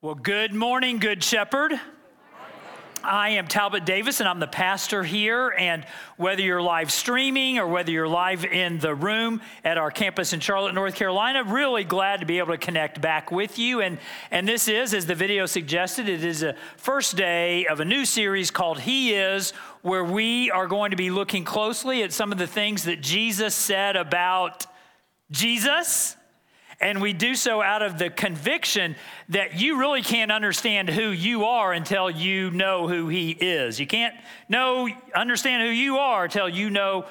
Well, good morning, Good Shepherd. I am Talbot Davis, and I'm the pastor here. And whether you're live streaming or whether you're live in the room at our campus in Charlotte, North Carolina, really glad to be able to connect back with you. And, and this is, as the video suggested, it is a first day of a new series called He Is, where we are going to be looking closely at some of the things that Jesus said about Jesus and we do so out of the conviction that you really can't understand who you are until you know who He is. You can't know, understand who you are until you know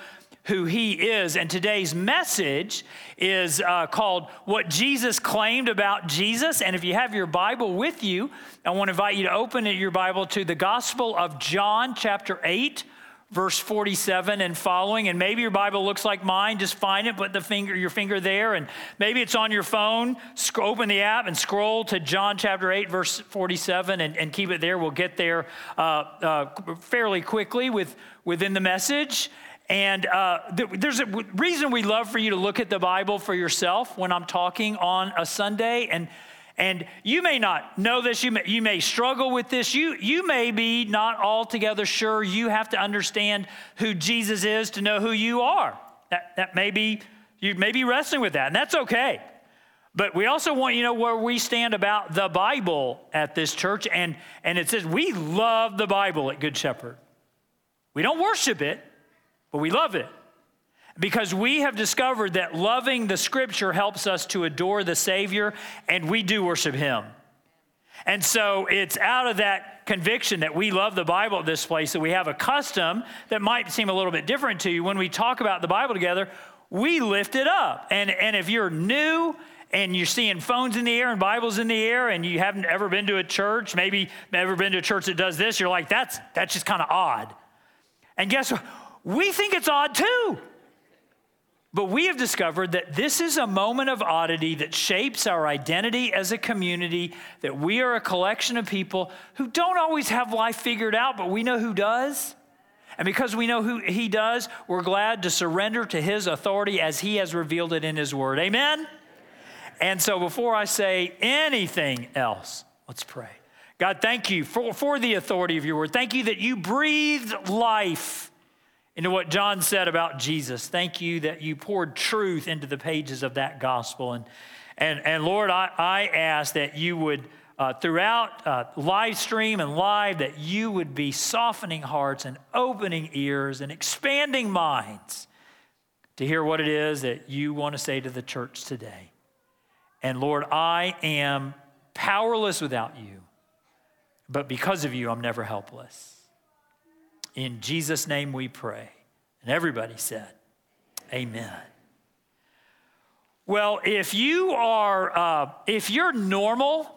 who He is. And today's message is uh, called What Jesus Claimed About Jesus. And if you have your Bible with you, I want to invite you to open your Bible to the Gospel of John, chapter 8 verse 47 and following and maybe your bible looks like mine just find it put the finger your finger there and maybe it's on your phone open the app and scroll to john chapter 8 verse 47 and, and keep it there. We'll get there uh, uh, fairly quickly with within the message. And uh, there's a reason we love for you to look at the bible for yourself when i'm talking on a sunday and and you may not know this, you may, you may struggle with this, you, you may be not altogether sure you have to understand who Jesus is to know who you are. That, that may be, you may be wrestling with that, and that's okay. But we also want you to know where we stand about the Bible at this church. And, and it says we love the Bible at Good Shepherd. We don't worship it, but we love it because we have discovered that loving the scripture helps us to adore the Savior, and we do worship Him. And so it's out of that conviction that we love the Bible at this place that we have a custom that might seem a little bit different to you. When we talk about the Bible together, we lift it up. And, and if you're new and you're seeing phones in the air and Bibles in the air and you haven't ever been to a church, maybe never been to a church that does this, you're like, that's, that's just kind of odd. And guess what? We think it's odd too. But we have discovered that this is a moment of oddity that shapes our identity as a community, that we are a collection of people who don't always have life figured out, but we know who does. And because we know who he does, we're glad to surrender to his authority as he has revealed it in his word. Amen? And so before I say anything else, let's pray. God, thank you for, for the authority of your word. Thank you that you breathed life into what John said about Jesus. Thank you that you poured truth into the pages of that gospel. And, and, and Lord, I, I ask that you would, uh, throughout uh, live stream and live, that you would be softening hearts and opening ears and expanding minds to hear what it is that you want to say to the church today. And Lord, I am powerless without you, but because of you, I'm never helpless. In Jesus' name we pray. And everybody said, Amen. Well, if you are, uh, if you're normal,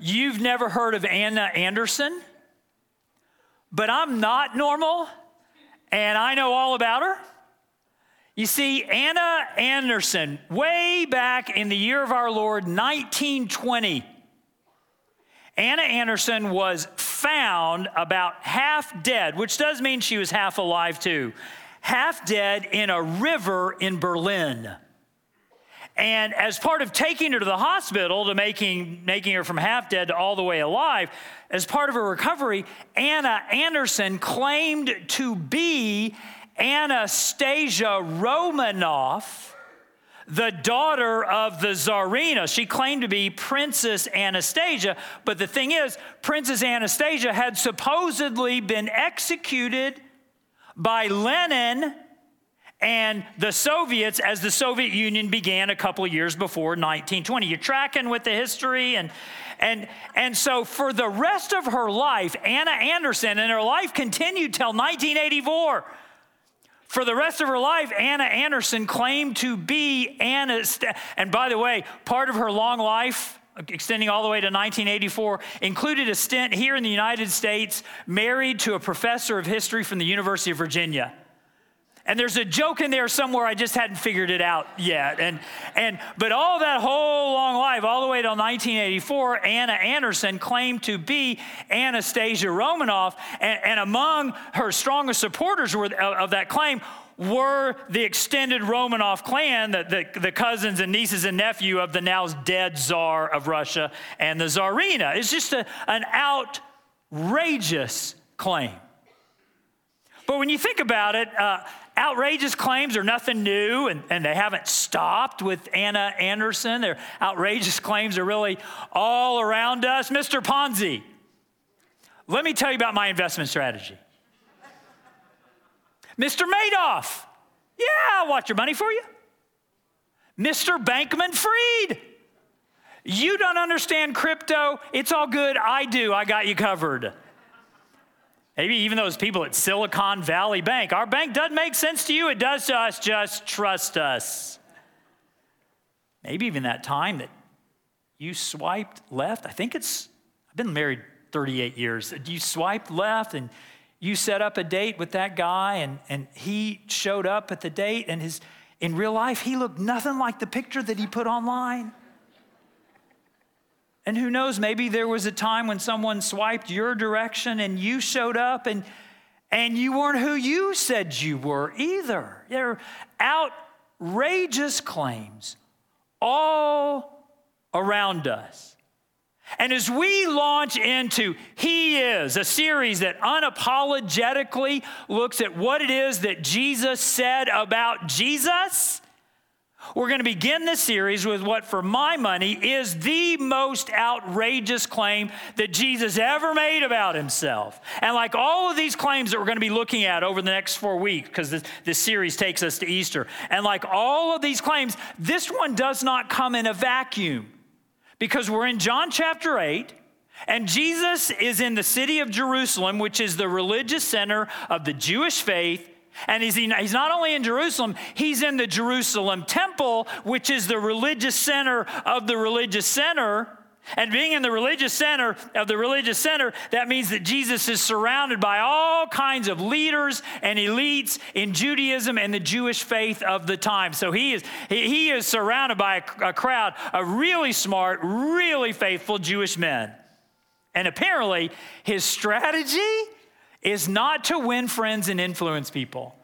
you've never heard of Anna Anderson, but I'm not normal and I know all about her. You see, Anna Anderson, way back in the year of our Lord, 1920, Anna Anderson was found about half dead, which does mean she was half alive too, half dead in a river in Berlin. And as part of taking her to the hospital to making, making her from half dead to all the way alive, as part of her recovery, Anna Anderson claimed to be Anastasia Romanoff the daughter of the Tsarina. She claimed to be Princess Anastasia, but the thing is, Princess Anastasia had supposedly been executed by Lenin and the Soviets as the Soviet Union began a couple years before 1920. You're tracking with the history and and and so for the rest of her life, Anna Anderson and her life continued till 1984 for the rest of her life, Anna Anderson claimed to be Anna. And by the way, part of her long life, extending all the way to 1984, included a stint here in the United States, married to a professor of history from the University of Virginia. And there's a joke in there somewhere I just hadn't figured it out yet. And, and, but all that whole long life, all the way till 1984, Anna Anderson claimed to be Anastasia Romanoff. And, and among her strongest supporters were, of, of that claim were the extended Romanov clan, the, the, the, cousins and nieces and nephew of the now dead czar of Russia and the czarina. It's just a, an outrageous claim. But when you think about it, uh, outrageous claims are nothing new, and, and they haven't stopped with Anna Anderson. Their outrageous claims are really all around us. Mr. Ponzi, let me tell you about my investment strategy. Mr. Madoff, yeah, I'll watch your money for you. Mr. Bankman Fried, you don't understand crypto. It's all good. I do. I got you covered. Maybe even those people at Silicon Valley Bank. Our bank doesn't make sense to you, it does to us. Just trust us. Maybe even that time that you swiped left. I think it's, I've been married 38 years. You swiped left and you set up a date with that guy, and, and he showed up at the date, and his, in real life, he looked nothing like the picture that he put online. And who knows, maybe there was a time when someone swiped your direction and you showed up and, and you weren't who you said you were either. They're outrageous claims all around us. And as we launch into He Is, a series that unapologetically looks at what it is that Jesus said about Jesus, we're going to begin this series with what, for my money, is the most outrageous claim that Jesus ever made about himself. And like all of these claims that we're going to be looking at over the next four weeks, because this, this series takes us to Easter, and like all of these claims, this one does not come in a vacuum because we're in John chapter 8. And Jesus is in the city of Jerusalem, which is the religious center of the Jewish faith. And he's, he's not only in Jerusalem, he's in the Jerusalem temple, which is the religious center of the religious center. And being in the religious center of the religious center, that means that Jesus is surrounded by all kinds of leaders and elites in Judaism and the Jewish faith of the time. So he is, he is surrounded by a, a crowd of really smart, really faithful Jewish men. And apparently, his strategy is not to win friends and influence people.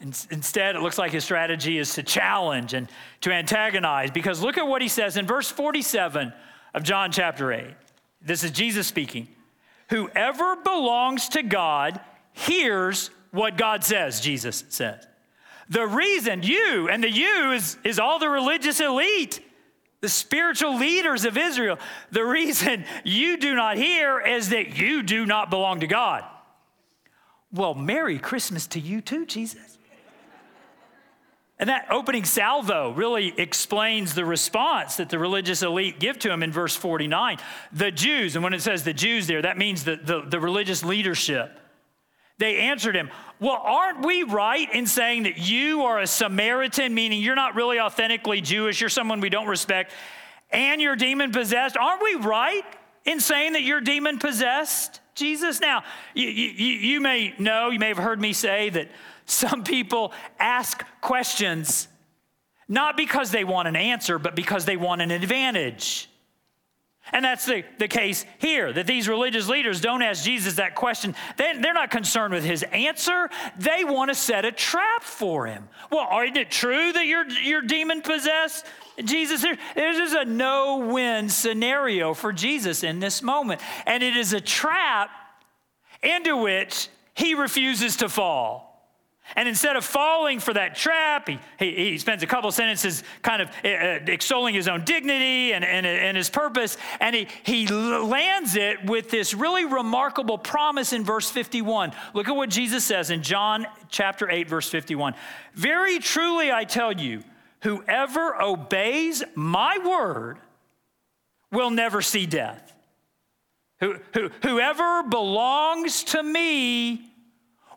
Instead, it looks like his strategy is to challenge and to antagonize. Because look at what he says in verse 47 of John chapter 8. This is Jesus speaking. Whoever belongs to God hears what God says, Jesus says. The reason you, and the you is, is all the religious elite, the spiritual leaders of Israel. The reason you do not hear is that you do not belong to God. Well, Merry Christmas to you too, Jesus. And that opening salvo really explains the response that the religious elite give to him in verse 49. The Jews, and when it says the Jews there, that means the, the, the religious leadership. They answered him, Well, aren't we right in saying that you are a Samaritan, meaning you're not really authentically Jewish, you're someone we don't respect, and you're demon possessed? Aren't we right in saying that you're demon possessed? Jesus? Now, you, you, you may know, you may have heard me say that some people ask questions not because they want an answer, but because they want an advantage. And that's the, the case here, that these religious leaders don't ask Jesus that question. They, are not concerned with his answer. They want to set a trap for him. Well, isn't it true that you're, you're demon possessed? Jesus, there, there's just a no win scenario for Jesus in this moment. And it is a trap into which he refuses to fall. And instead of falling for that trap, he, he, he spends a couple sentences kind of uh, extolling his own dignity and, and, and his purpose. And he, he lands it with this really remarkable promise in verse 51. Look at what Jesus says in John chapter 8, verse 51. Very truly, I tell you, Whoever obeys my word will never see death. Who, who, whoever belongs to me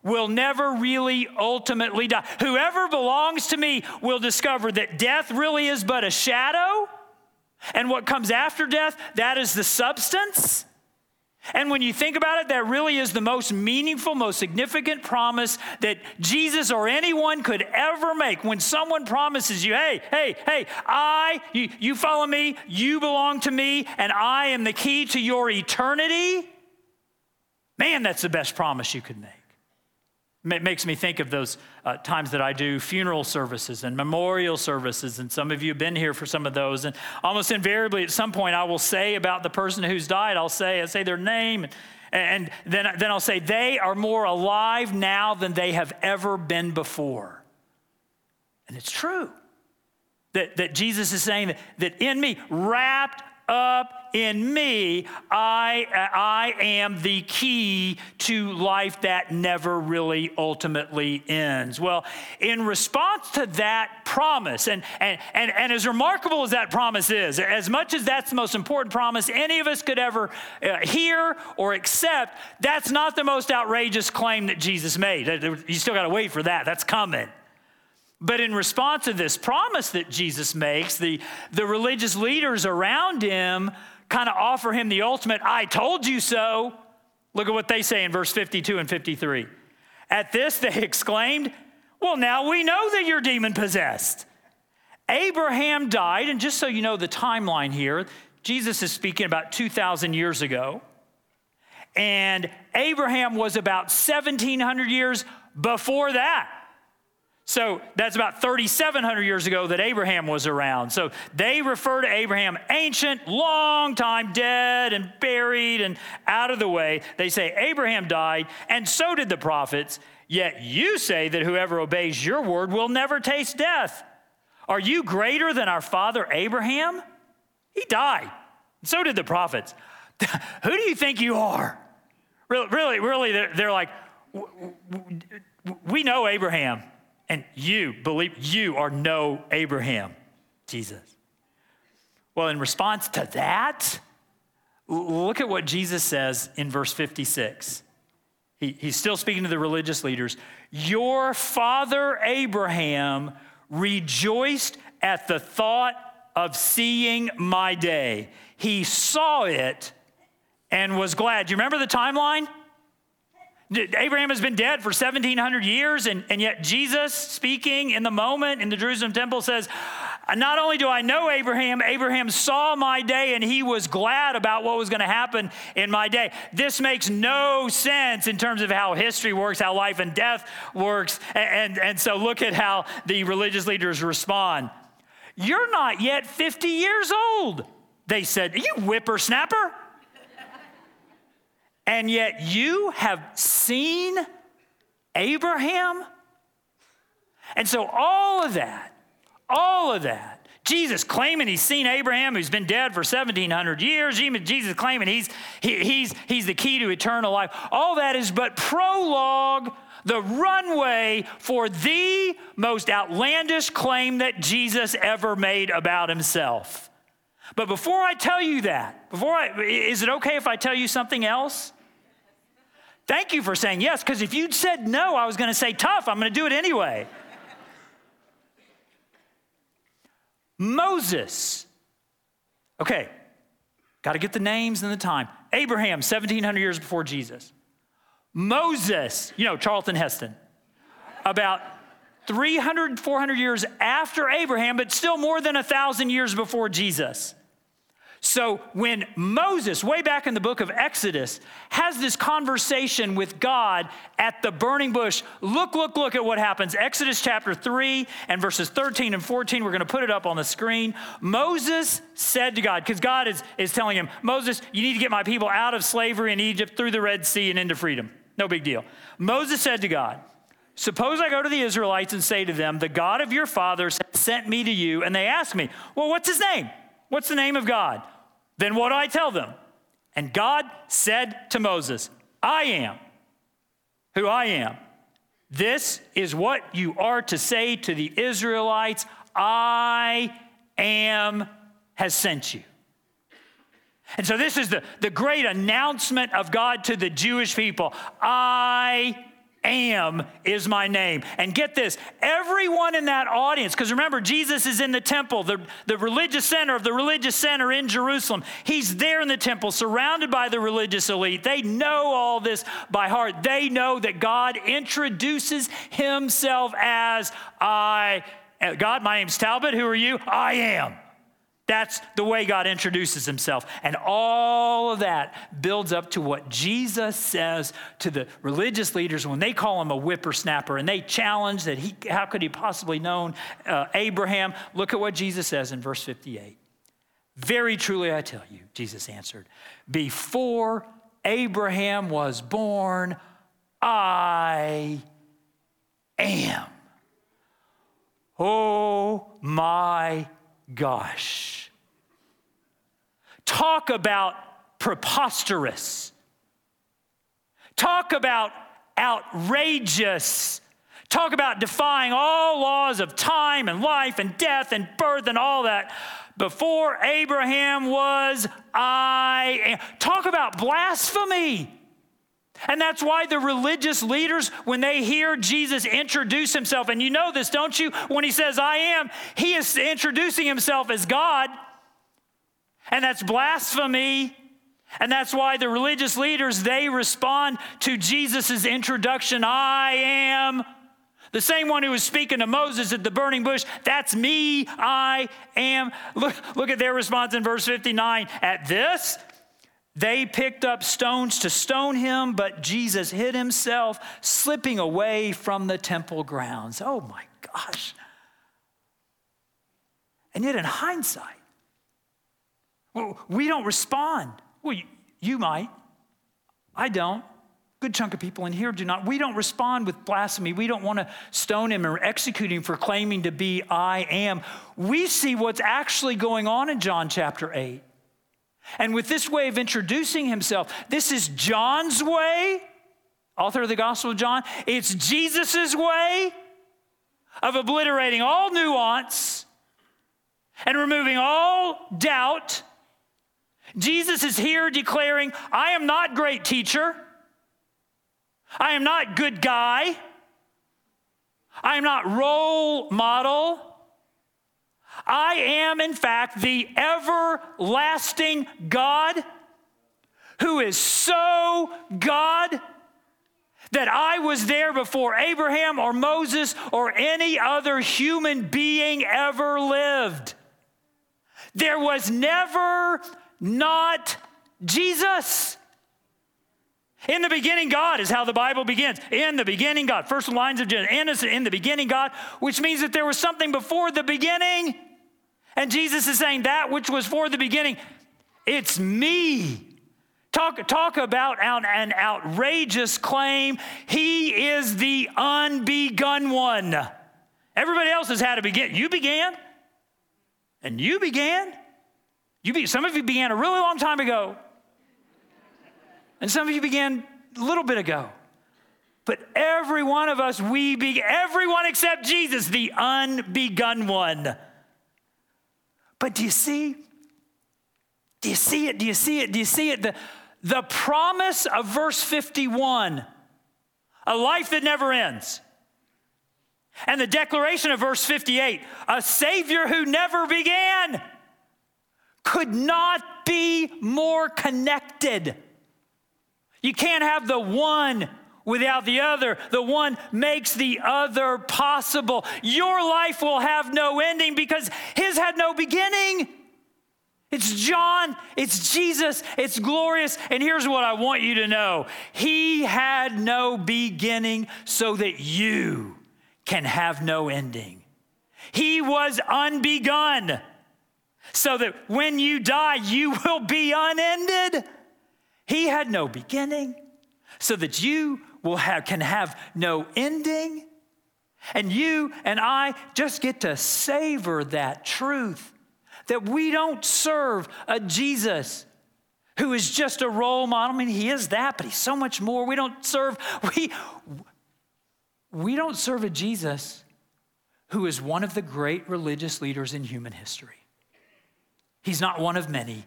will never really ultimately die. Whoever belongs to me will discover that death really is but a shadow, and what comes after death, that is the substance. And when you think about it, that really is the most meaningful, most significant promise that Jesus or anyone could ever make. When someone promises you, hey, hey, hey, I, you, you follow me, you belong to me, and I am the key to your eternity, man, that's the best promise you could make. It makes me think of those uh, times that I do funeral services and memorial services, and some of you have been here for some of those. And almost invariably, at some point, I will say about the person who's died, I'll say, I say their name, and, then, then I'll say, they are more alive now than they have ever been before. And it's true that, that Jesus is saying that, that in me, wrapped up in me, I, I am the key to life that never really ultimately ends. Well, in response to that promise, and, and, and, and as remarkable as that promise is, as much as that's the most important promise any of us could ever uh, hear or accept, that's not the most outrageous claim that Jesus made. You still got to wait for that, that's coming. But in response to this promise that Jesus makes, the, the religious leaders around him kind of offer him the ultimate, I told you so. Look at what they say in verse 52 and 53. At this, they exclaimed, Well, now we know that you're demon possessed. Abraham died, and just so you know the timeline here, Jesus is speaking about 2,000 years ago. And Abraham was about 1,700 years before that. So that's about 3,700 years ago that Abraham was around. So they refer to Abraham ancient, long time dead and buried and out of the way. They say Abraham died, and so did the prophets. Yet you say that whoever obeys your word will never taste death. Are you greater than our father Abraham? He died. So did the prophets. Who do you think you are? Really, really, really they're, like, we know Abraham. And you believe you are no Abraham, Jesus. Well, in response to that, look at what Jesus says in verse 56. He, he's still speaking to the religious leaders. Your father Abraham rejoiced at the thought of seeing my day. He saw it and was glad. Do you remember the timeline? Abraham has been dead for 1700 years, and, and yet Jesus, speaking in the moment in the Jerusalem temple, says, Not only do I know Abraham, Abraham saw my day and he was glad about what was going to happen in my day. This makes no sense in terms of how history works, how life and death works. And, and, and so look at how the religious leaders respond. You're not yet 50 years old, they said. You whippersnapper and yet you have seen Abraham? And so, all of that, all of that, Jesus claiming he's seen Abraham, who's been dead for 1,700 years, Jesus claiming he's, he, he's, he's the key to eternal life, all that is but prologue, the runway for the most outlandish claim that Jesus ever made about himself. But before I tell you that, before I, is it okay if I tell you something else? Thank you for saying yes, because if you'd said no, I was going to say tough. I'm going to do it anyway. Moses. Okay, got to get the names and the time. Abraham, 1700 years before Jesus. Moses, you know, Charlton Heston, about 300, 400 years after Abraham, but still more than a thousand years before Jesus. So when Moses, way back in the book of Exodus, has this conversation with God at the burning bush, look, look, look at what happens. Exodus chapter 3 and verses 13 and 14, we're going to put it up on the screen. Moses said to God, because God is, is telling him, Moses, you need to get my people out of slavery in Egypt through the Red Sea and into freedom. No big deal. Moses said to God, Suppose I go to the Israelites and say to them, The God of your fathers sent me to you, and they ask me, Well, what's his name? What's the name of God? Then what do I tell them? And God said to Moses, I am who I am. This is what you are to say to the Israelites I am has sent you. And so, this is the, the great announcement of God to the Jewish people I am is my name. And get this everyone in that audience, because remember, Jesus is in the temple, the, the religious center of the religious center in Jerusalem. He's there in the temple, surrounded by the religious elite. They know all this by heart. They know that God introduces himself as I. Uh, God, my name's Talbot. Who are you? I am. That's the way God introduces himself. And all of that builds up to what Jesus says to the religious leaders when they call him a whippersnapper and they challenge that he, how could he possibly known uh, Abraham? Look at what Jesus says in verse 58. Very truly, I tell you, Jesus answered, before Abraham was born, I am. Oh my gosh. Talk about preposterous. Talk about outrageous. Talk about defying all laws of time and life and death and birth and all that. Before Abraham was, I am. Talk about blasphemy. And that's why the religious leaders, when they hear Jesus introduce himself, and you know this, don't you? When he says, I am, he is introducing himself as God. And that's blasphemy. And that's why the religious leaders, they respond to Jesus' introduction I am. The same one who was speaking to Moses at the burning bush, that's me, I am. Look, look at their response in verse 59. At this, they picked up stones to stone him, but Jesus hid himself, slipping away from the temple grounds. Oh my gosh. And yet, in hindsight, we don't respond. Well, you might. I don't. Good chunk of people in here do not. We don't respond with blasphemy. We don't want to stone him or execute him for claiming to be I am. We see what's actually going on in John chapter 8. And with this way of introducing himself, this is John's way, author of the Gospel of John. It's Jesus' way of obliterating all nuance and removing all doubt. Jesus is here declaring, I am not great teacher. I am not good guy. I am not role model. I am, in fact, the everlasting God who is so God that I was there before Abraham or Moses or any other human being ever lived. There was never not Jesus. In the beginning, God is how the Bible begins. In the beginning, God. First lines of Genesis. In the beginning, God, which means that there was something before the beginning. And Jesus is saying that which was for the beginning, it's me. Talk, talk about an outrageous claim. He is the unbegun one. Everybody else has had a begin. You began, and you began. You be, some of you began a really long time ago, and some of you began a little bit ago. But every one of us, we be everyone except Jesus, the unbegun one. But do you see? Do you see it? Do you see it? Do you see it? The, the promise of verse 51 a life that never ends. And the declaration of verse 58 a Savior who never began could not be more connected. You can't have the one without the other. The one makes the other possible. Your life will have no ending because his had no beginning. It's John, it's Jesus, it's glorious. And here's what I want you to know He had no beginning so that you can have no ending. He was unbegun so that when you die, you will be unended. He had no beginning so that you will have, can have no ending. And you and I just get to savor that truth that we don't serve a Jesus who is just a role model. I mean, he is that, but he's so much more. We don't serve, we, we don't serve a Jesus who is one of the great religious leaders in human history. He's not one of many,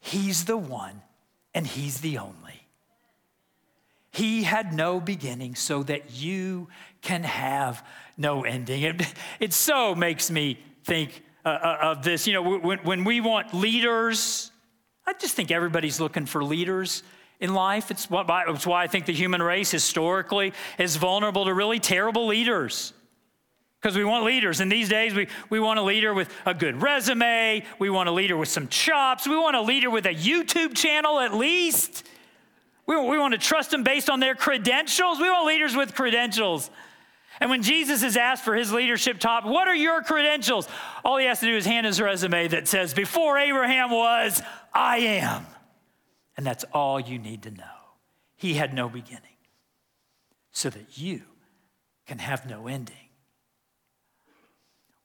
he's the one, and he's the only. He had no beginning so that you can have no ending. It, it so makes me think uh, uh of this. You know, when, when we want leaders, I just think everybody's looking for leaders in life. It's, what, it's why I think the human race historically is vulnerable to really terrible leaders. Because we want leaders. And these days, we, we want a leader with a good resume. We want a leader with some chops. We want a leader with a YouTube channel at least. We, we want to trust them based on their credentials. We want leaders with credentials. And when Jesus is asked for his leadership top, what are your credentials? All he has to do is hand his resume that says, Before Abraham was, I am. And that's all you need to know. He had no beginning, so that you can have no ending.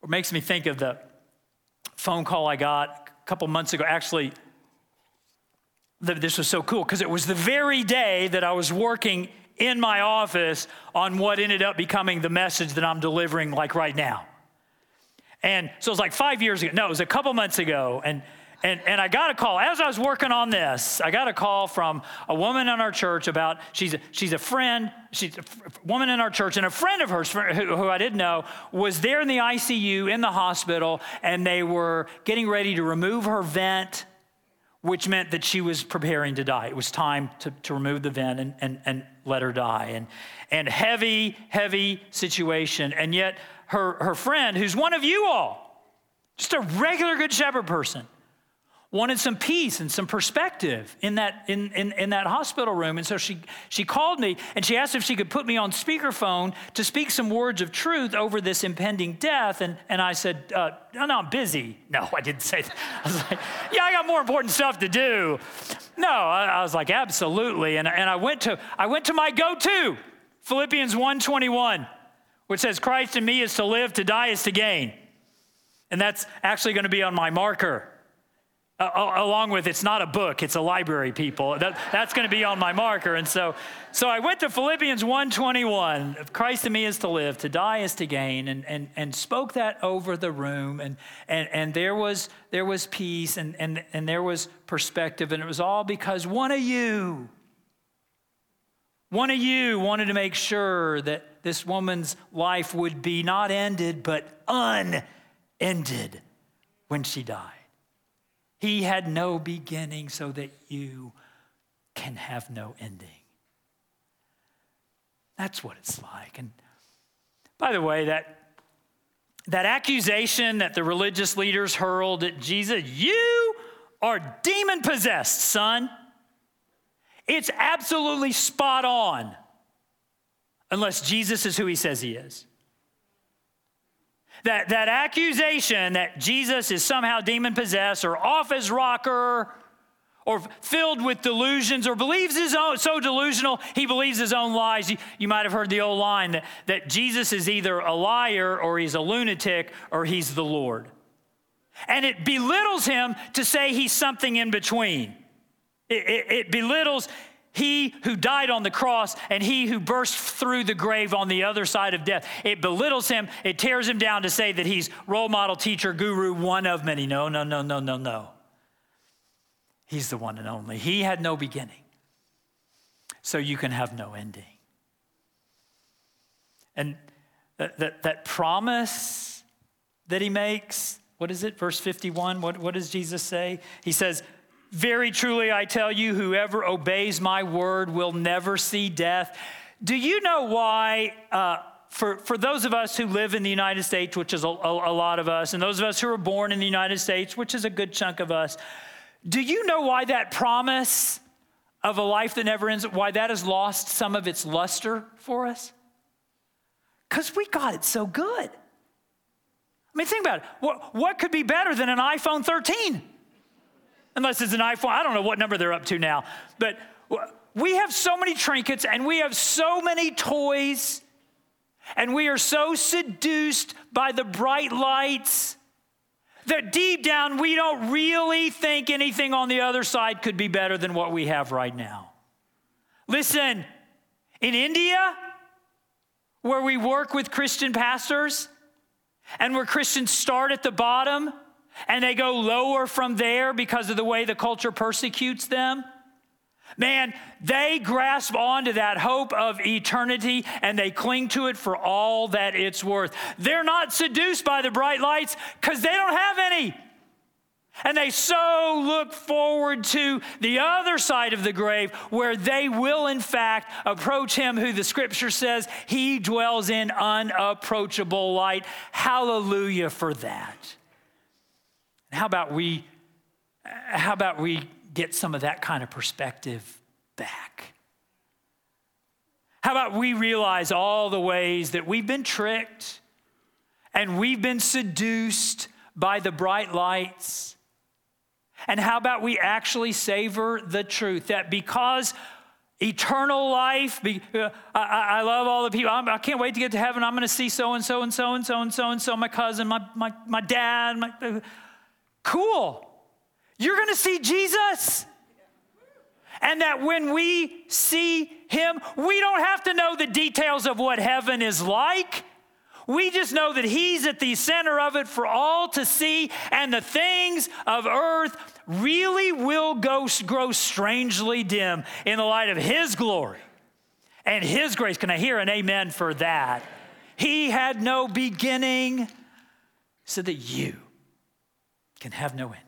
It makes me think of the phone call I got a couple months ago. Actually, this was so cool because it was the very day that I was working in my office on what ended up becoming the message that I'm delivering like right now. And so it was like five years ago. No, it was a couple months ago. And and, and I got a call as I was working on this. I got a call from a woman in our church about she's a, she's a friend, she's a woman in our church, and a friend of hers who, who I didn't know was there in the ICU in the hospital, and they were getting ready to remove her vent, which meant that she was preparing to die. It was time to, to remove the vent and, and, and let her die. And, and heavy, heavy situation. And yet, her, her friend, who's one of you all, just a regular Good Shepherd person, wanted some peace and some perspective in that, in, in, in, that hospital room. And so she, she called me and she asked if she could put me on speakerphone to speak some words of truth over this impending death. And, and I said, uh, no, no, I'm busy. No, I didn't say that. I was like, yeah, I got more important stuff to do. No, I, I was like, absolutely. And, and I, went to, I went to my go-to, Philippians 1.21, which says, Christ in me is to live, to die is to gain. And that's actually going to be on my marker uh, along with it's not a book it's a library people. That, that's going to be on my marker. And so so i went to philippians 1.21 christ in me is to live to die is to gain and, and, and spoke that over the room and, and, and there was there was peace and, and, and there was perspective and it was all because one of you one of you wanted to make sure that this woman's life would be not ended but unended when she died he had no beginning so that you can have no ending. That's what it's like. And by the way, that, that accusation that the religious leaders hurled at Jesus, you are demon possessed, son. It's absolutely spot on, unless Jesus is who he says he is. That, that accusation that Jesus is somehow demon possessed or off his rocker or filled with delusions or believes his own, so delusional, he believes his own lies. You, you might have heard the old line that, that Jesus is either a liar or he's a lunatic or he's the Lord. And it belittles him to say he's something in between. It, it, it belittles he who died on the cross and he who burst through the grave on the other side of death. It belittles him, it tears him down to say that he's role model, teacher, guru, one of many. No, no, no, no, no, no. He's the one and only. He had no beginning, so you can have no ending. And that, that, that promise that he makes, what is it? Verse 51, what, what does Jesus say? He says, very truly, I tell you, whoever obeys my word will never see death. Do you know why? Uh, for, for those of us who live in the United States, which is a, a, a lot of us, and those of us who are born in the United States, which is a good chunk of us, do you know why that promise of a life that never ends, why that has lost some of its luster for us? Because we got it so good. I mean, think about it. What, what could be better than an iPhone 13? Unless it's an iPhone. I don't know what number they're up to now. But we have so many trinkets and we have so many toys, and we are so seduced by the bright lights that deep down we don't really think anything on the other side could be better than what we have right now. Listen, in India, where we work with Christian pastors, and where Christians start at the bottom and they go lower from there because of the way the culture persecutes them. Man, they grasp onto that hope of eternity and they cling to it for all that it's worth. They're not seduced by the bright lights because they don't have any. And they so look forward to the other side of the grave where they will, in fact, approach him who the scripture says he dwells in unapproachable light. Hallelujah for that. How about we, how about we get some of that kind of perspective back? How about we realize all the ways that we've been tricked and we've been seduced by the bright lights? And how about we actually savor the truth that because eternal life, uh, I, love all the people. I can't wait to get to heaven. I'm to see so and so and so and so and so and so, my cousin, my, my, my dad. My, uh, cool. You're going to see Jesus. And that when we see him, we don't have to know the details of what heaven is like. We just know that He's at the center of it for all to see, and the things of earth really will go, grow strangely dim in the light of His glory and His grace. Can I hear an amen for that? He had no beginning, so that you can have no ending.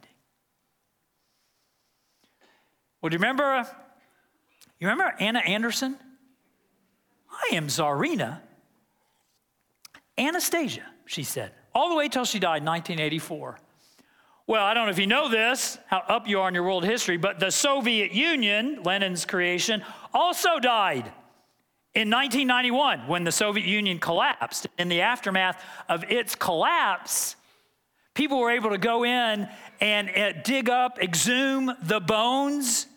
Well, do you remember? Uh, you remember Anna Anderson? I am Tsarina Anastasia, she said, all the way till she died in 1984. Well, I don't know if you know this, how up you are in your world history, but the Soviet Union, Lenin's creation, also died in 1991 when the Soviet Union collapsed. In the aftermath of its collapse, people were able to go in and uh, dig up, exhume the bones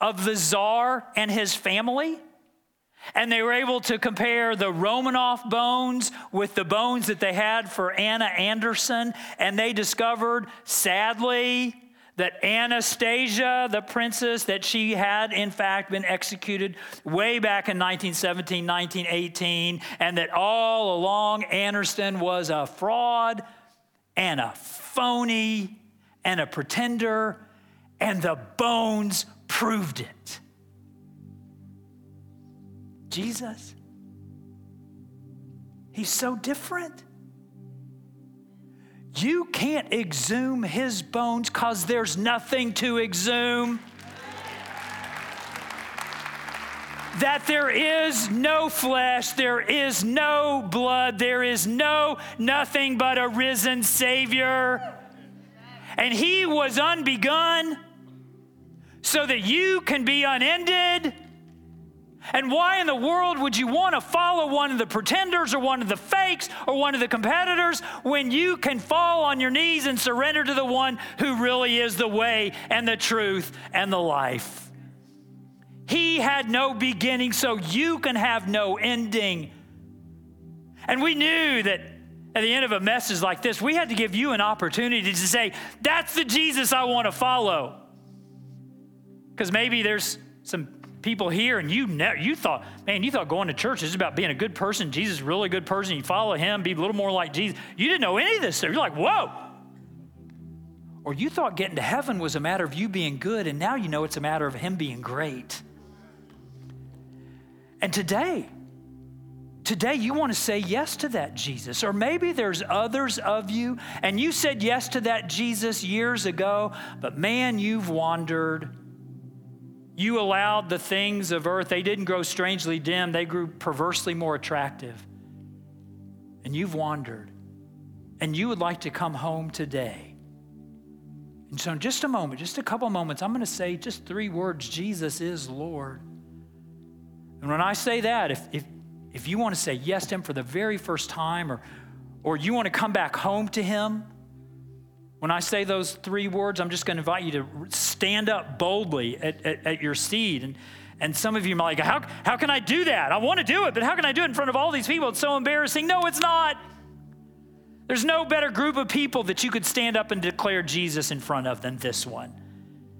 of the czar and his family. And they were able to compare the Romanov bones with the bones that they had for Anna Anderson. And they discovered, sadly, that Anastasia, the princess, that she had in fact been executed way back in 1917, 1918, and that all along Anderson was a fraud and a phony and a pretender, and the bones proved it. Jesus. He's so different. You can't exhume his bones because there's nothing to exhume. That there is no flesh, there is no blood, there is no nothing but a risen Savior. And He was unbegun so that you can be unended and why in the world would you want to follow one of the pretenders or one of the fakes or one of the competitors when you can fall on your knees and surrender to the one who really is the way and the truth and the life? He had no beginning, so you can have no ending. And we knew that at the end of a message like this, we had to give you an opportunity to say, That's the Jesus I want to follow. Because maybe there's some people here and you ne- you thought, man, you thought going to church is about being a good person. Jesus is a really good person. You follow him, be a little more like Jesus. You didn't know any of this stuff. You're like, whoa. Or you thought getting to heaven was a matter of you being good, and now you know it's a matter of him being great. And today, today you want to say yes to that Jesus. Or maybe there's others of you, and you said yes to that Jesus years ago, but man, you've wandered you allowed the things of earth, they didn't grow strangely dim, they grew perversely more attractive. And you've wandered. And you would like to come home today. And so, in just a moment, just a couple moments, I'm going to say just three words Jesus is Lord. And when I say that, if, if, if you want to say yes to Him for the very first time, or, or you want to come back home to Him, when I say those three words, I'm just going to invite you to stand up boldly at, at, at your seat. And, and some of you might like, how, how can I do that? I want to do it, but how can I do it in front of all these people? It's so embarrassing. No, it's not. There's no better group of people that you could stand up and declare Jesus in front of than this one.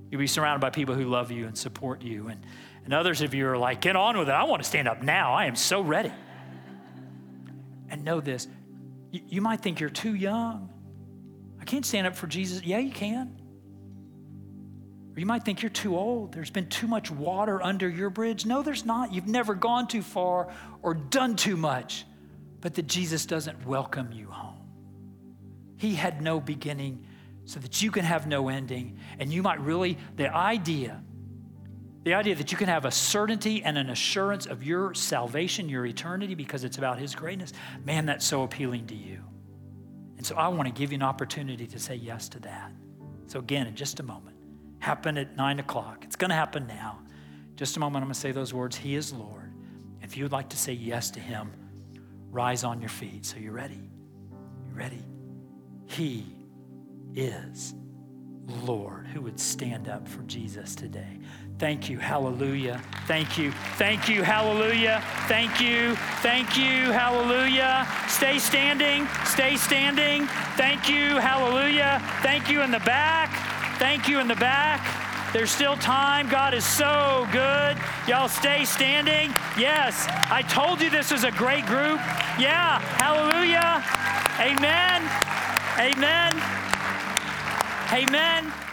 You'll be surrounded by people who love you and support you. And, and others of you are like, get on with it. I want to stand up now. I am so ready. And know this you, you might think you're too young I can't stand up for Jesus. Yeah, you can. Or you might think you're too old. There's been too much water under your bridge. No, there's not. You've never gone too far or done too much, but that Jesus doesn't welcome you home. He had no beginning so that you can have no ending and you might really, the idea, the idea that you can have a certainty and an assurance of your salvation, your eternity, because it's about His greatness, man, that's so appealing to you. And so I want to give you an opportunity to say yes to that. So, again, in just a moment, happen at nine o'clock. It's going to happen now. Just a moment, I'm going to say those words He is Lord. If you would like to say yes to Him, rise on your feet. So, you ready? You ready? He is Lord. Who would stand up for Jesus today? Thank you. Hallelujah. Thank you. Thank you. Hallelujah. Thank you. Thank you. Hallelujah. Stay standing. Stay standing. Thank you. Hallelujah. Thank you in the back. Thank you in the back. There's still time. God is so good. Y'all stay standing. Yes, I told you this is a great group. Yeah. Hallelujah. Amen. Amen. Amen.